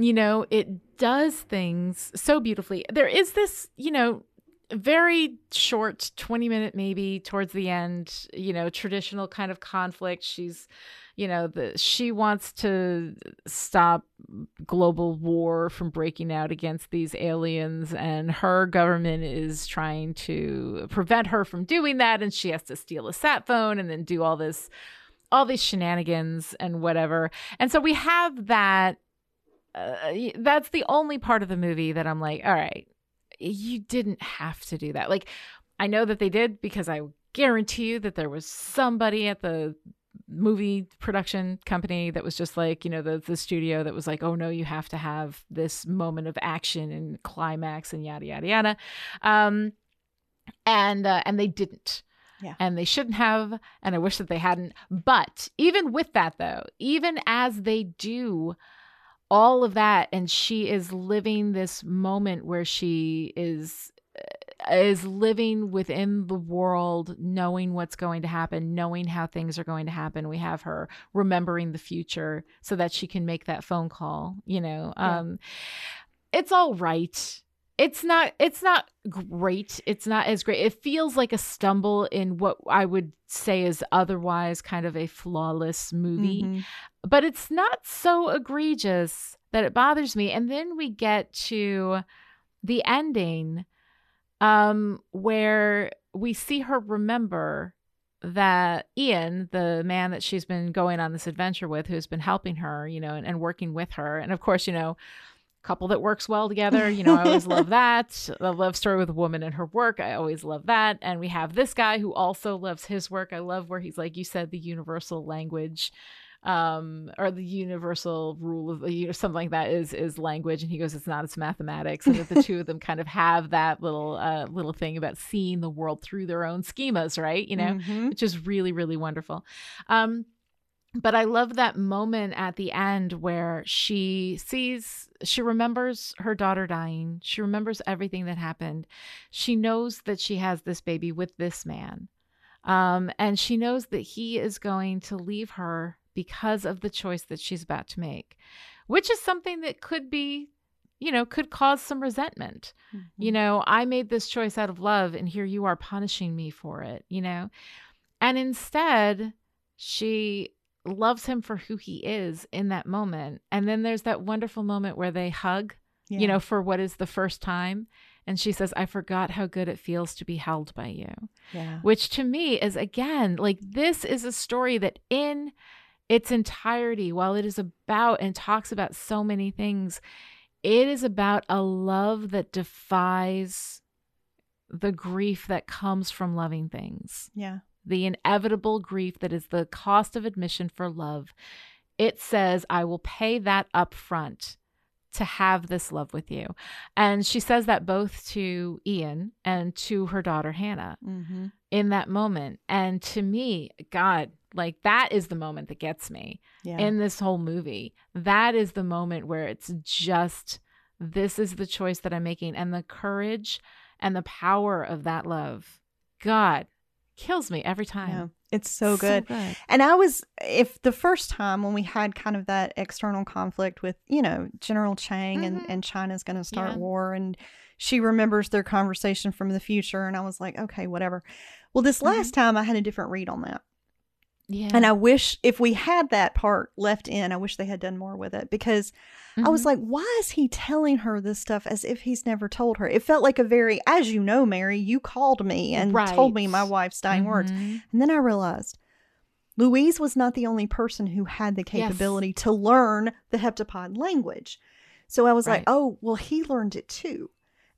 You know, it does things so beautifully. There is this, you know, very short 20 minute maybe towards the end you know traditional kind of conflict. She's you know the she wants to stop global war from breaking out against these aliens and her government is trying to prevent her from doing that and she has to steal a sat phone and then do all this all these shenanigans and whatever. And so we have that uh, that's the only part of the movie that I'm like, all right, you didn't have to do that. Like, I know that they did because I guarantee you that there was somebody at the movie production company that was just like, you know, the the studio that was like, oh no, you have to have this moment of action and climax and yada yada yada, um, and uh, and they didn't. Yeah. And they shouldn't have, and I wish that they hadn't. But even with that, though, even as they do, all of that and she is living this moment where she is uh, is living within the world knowing what's going to happen knowing how things are going to happen we have her remembering the future so that she can make that phone call you know yeah. um it's all right it's not it's not great it's not as great it feels like a stumble in what i would say is otherwise kind of a flawless movie mm-hmm. but it's not so egregious that it bothers me and then we get to the ending um where we see her remember that Ian, the man that she's been going on this adventure with, who's been helping her, you know, and, and working with her. And of course, you know, couple that works well together. You know, I always love that. A love story with a woman and her work. I always love that. And we have this guy who also loves his work. I love where he's like you said, the universal language um or the universal rule of you know something like that is is language and he goes it's not it's mathematics and that the two of them kind of have that little uh little thing about seeing the world through their own schemas right you know mm-hmm. which is really really wonderful um but I love that moment at the end where she sees, she remembers her daughter dying. She remembers everything that happened. She knows that she has this baby with this man. Um, and she knows that he is going to leave her because of the choice that she's about to make, which is something that could be, you know, could cause some resentment. Mm-hmm. You know, I made this choice out of love, and here you are punishing me for it, you know? And instead, she loves him for who he is in that moment. And then there's that wonderful moment where they hug, yeah. you know, for what is the first time. And she says, I forgot how good it feels to be held by you. Yeah. Which to me is, again, like this is a story that in its entirety, while it is about and talks about so many things, it is about a love that defies the grief that comes from loving things. Yeah the inevitable grief that is the cost of admission for love, it says, I will pay that up front to have this love with you. And she says that both to Ian and to her daughter Hannah mm-hmm. in that moment. And to me, God, like that is the moment that gets me yeah. in this whole movie. That is the moment where it's just, this is the choice that I'm making. And the courage and the power of that love. God, kills me every time. Yeah, it's so good. so good. And I was, if the first time when we had kind of that external conflict with, you know, General Chang mm-hmm. and, and China's going to start yeah. war and she remembers their conversation from the future. And I was like, okay, whatever. Well, this last mm-hmm. time I had a different read on that. Yeah. And I wish if we had that part left in, I wish they had done more with it because mm-hmm. I was mm-hmm. like, why is he telling her this stuff as if he's never told her? It felt like a very, as you know, Mary, you called me and right. told me my wife's dying mm-hmm. words. And then I realized Louise was not the only person who had the capability yes. to learn the heptapod language. So I was right. like, oh, well, he learned it too.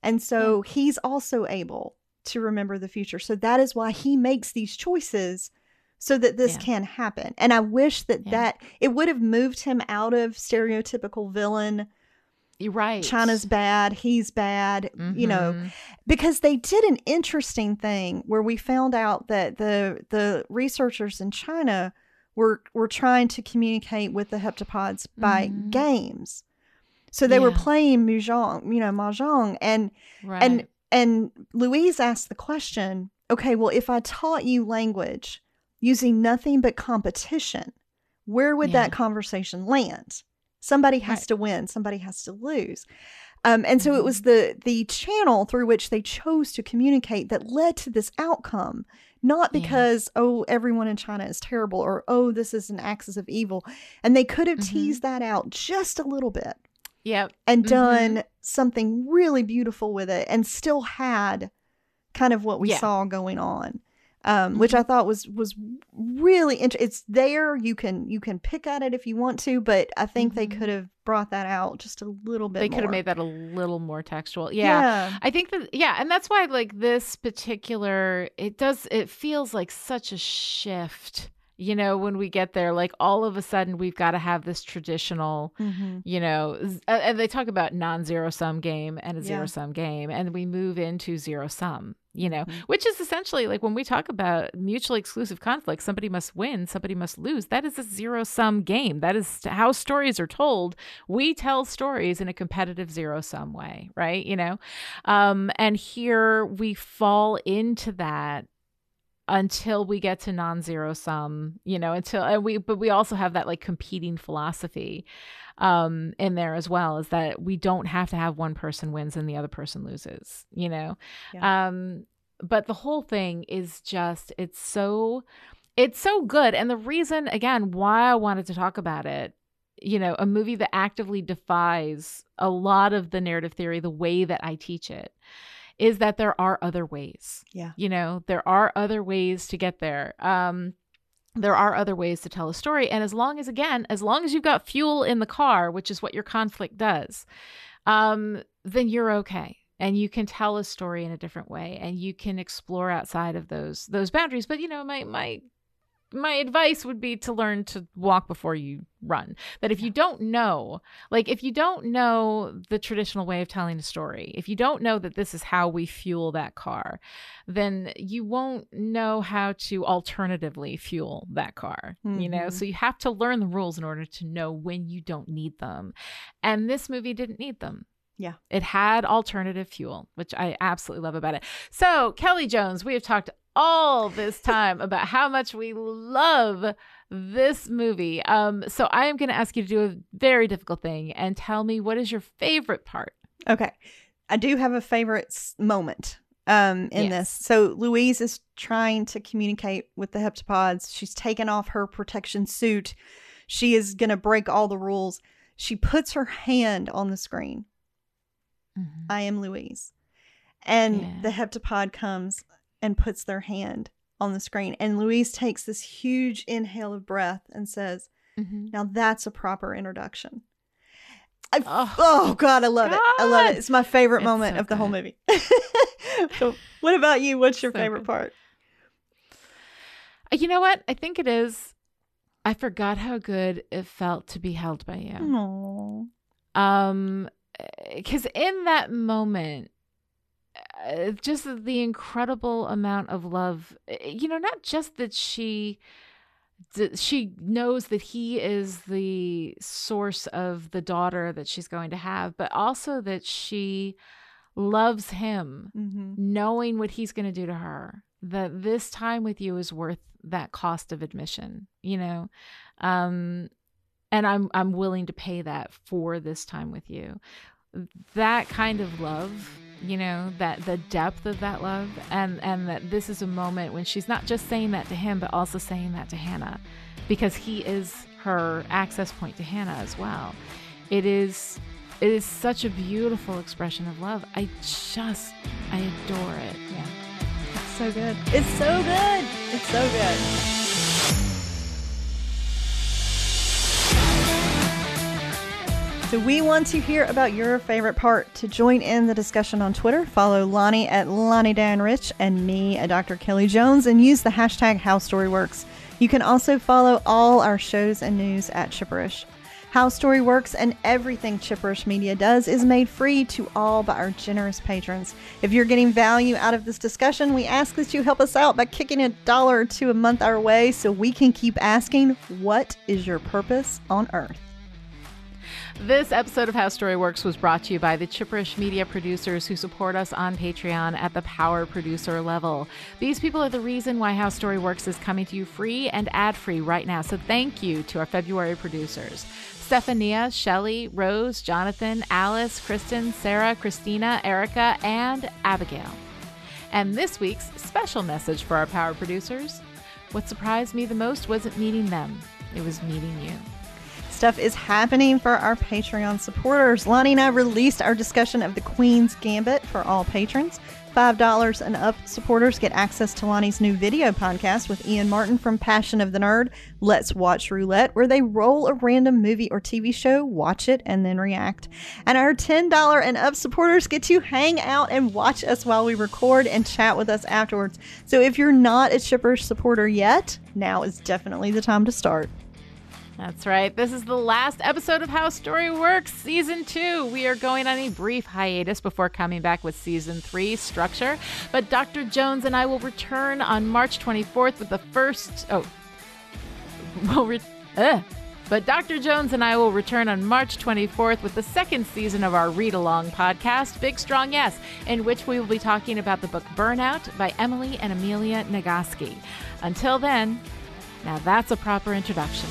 And so yeah. he's also able to remember the future. So that is why he makes these choices so that this yeah. can happen. And I wish that yeah. that it would have moved him out of stereotypical villain. You're right. China's bad, he's bad, mm-hmm. you know, mm-hmm. because they did an interesting thing where we found out that the the researchers in China were were trying to communicate with the heptapods by mm-hmm. games. So they yeah. were playing mahjong, you know, mahjong and right. and and Louise asked the question, okay, well if I taught you language, using nothing but competition, where would yeah. that conversation land? Somebody has right. to win, somebody has to lose. Um, and so it was mm-hmm. the the channel through which they chose to communicate that led to this outcome, not because yeah. oh everyone in China is terrible or oh this is an axis of evil, and they could have mm-hmm. teased that out just a little bit, yep, and mm-hmm. done something really beautiful with it, and still had kind of what we yeah. saw going on um, which I mm-hmm. thought was was really interesting. It's there. You can you can pick at it if you want to, but I think mm-hmm. they could have brought that out just a little bit. They could have made that a little more textual. Yeah. yeah, I think that yeah, and that's why like this particular it does it feels like such a shift you know, when we get there, like all of a sudden we've got to have this traditional, mm-hmm. you know, and they talk about non zero sum game and a zero sum game, and we move into zero sum, you know, mm-hmm. which is essentially like when we talk about mutually exclusive conflict, somebody must win, somebody must lose. That is a zero sum game. That is how stories are told. We tell stories in a competitive zero sum way, right? You know, um, and here we fall into that until we get to non-zero sum you know until and we but we also have that like competing philosophy um in there as well is that we don't have to have one person wins and the other person loses you know yeah. um but the whole thing is just it's so it's so good and the reason again why i wanted to talk about it you know a movie that actively defies a lot of the narrative theory the way that i teach it is that there are other ways. Yeah. You know, there are other ways to get there. Um, there are other ways to tell a story. And as long as, again, as long as you've got fuel in the car, which is what your conflict does, um, then you're okay. And you can tell a story in a different way and you can explore outside of those those boundaries. But you know, my my my advice would be to learn to walk before you run. That if you don't know, like if you don't know the traditional way of telling a story, if you don't know that this is how we fuel that car, then you won't know how to alternatively fuel that car, mm-hmm. you know? Mm-hmm. So you have to learn the rules in order to know when you don't need them. And this movie didn't need them. Yeah. It had alternative fuel, which I absolutely love about it. So, Kelly Jones, we have talked all this time about how much we love this movie. Um, so I am going to ask you to do a very difficult thing and tell me what is your favorite part. Okay, I do have a favorite moment um, in yes. this. So Louise is trying to communicate with the heptapods. She's taken off her protection suit. She is going to break all the rules. She puts her hand on the screen. Mm-hmm. I am Louise. And yeah. the heptapod comes and puts their hand on the screen. And Louise takes this huge inhale of breath and says, mm-hmm. Now that's a proper introduction. I, oh, oh, God, I love God. it. I love it. It's my favorite it's moment so of the good. whole movie. so, what about you? What's your so favorite good. part? Uh, you know what? I think it is. I forgot how good it felt to be held by you. Aww. Um, because in that moment, uh, just the incredible amount of love eh, you know not just that she she knows that he is the source of the daughter that she's going to have but also that she loves him mm-hmm. knowing what he's going to do to her that this time with you is worth that cost of admission you know um and i'm i'm willing to pay that for this time with you that kind of love you know that the depth of that love and and that this is a moment when she's not just saying that to him but also saying that to hannah because he is her access point to hannah as well. It is it is such a beautiful expression of love. I just i adore it. Yeah. It's so good. It's so good. It's so good So we want to hear about your favorite part. To join in the discussion on Twitter, follow Lani at Lani Diane Rich and me at Dr. Kelly Jones and use the hashtag How Story Works. You can also follow all our shows and news at Chipperish. How Story Works and everything Chipperish Media does is made free to all by our generous patrons. If you're getting value out of this discussion, we ask that you help us out by kicking a dollar or two a month our way so we can keep asking, What is your purpose on earth? This episode of How Story Works was brought to you by the Chipperish media producers who support us on Patreon at the power producer level. These people are the reason why How Story Works is coming to you free and ad free right now. So thank you to our February producers. Stephania, Shelly, Rose, Jonathan, Alice, Kristen, Sarah, Christina, Erica, and Abigail. And this week's special message for our power producers what surprised me the most wasn't meeting them, it was meeting you stuff is happening for our Patreon supporters. Lani and I released our discussion of the Queen's Gambit for all patrons. $5 and up supporters get access to Lani's new video podcast with Ian Martin from Passion of the Nerd, Let's Watch Roulette, where they roll a random movie or TV show, watch it, and then react. And our $10 and up supporters get to hang out and watch us while we record and chat with us afterwards. So if you're not a Chipperish supporter yet, now is definitely the time to start. That's right. This is the last episode of How Story Works, Season 2. We are going on a brief hiatus before coming back with Season 3 structure. But Dr. Jones and I will return on March 24th with the first. Oh. We'll re- but Dr. Jones and I will return on March 24th with the second season of our read along podcast, Big Strong Yes, in which we will be talking about the book Burnout by Emily and Amelia Nagoski. Until then, now that's a proper introduction.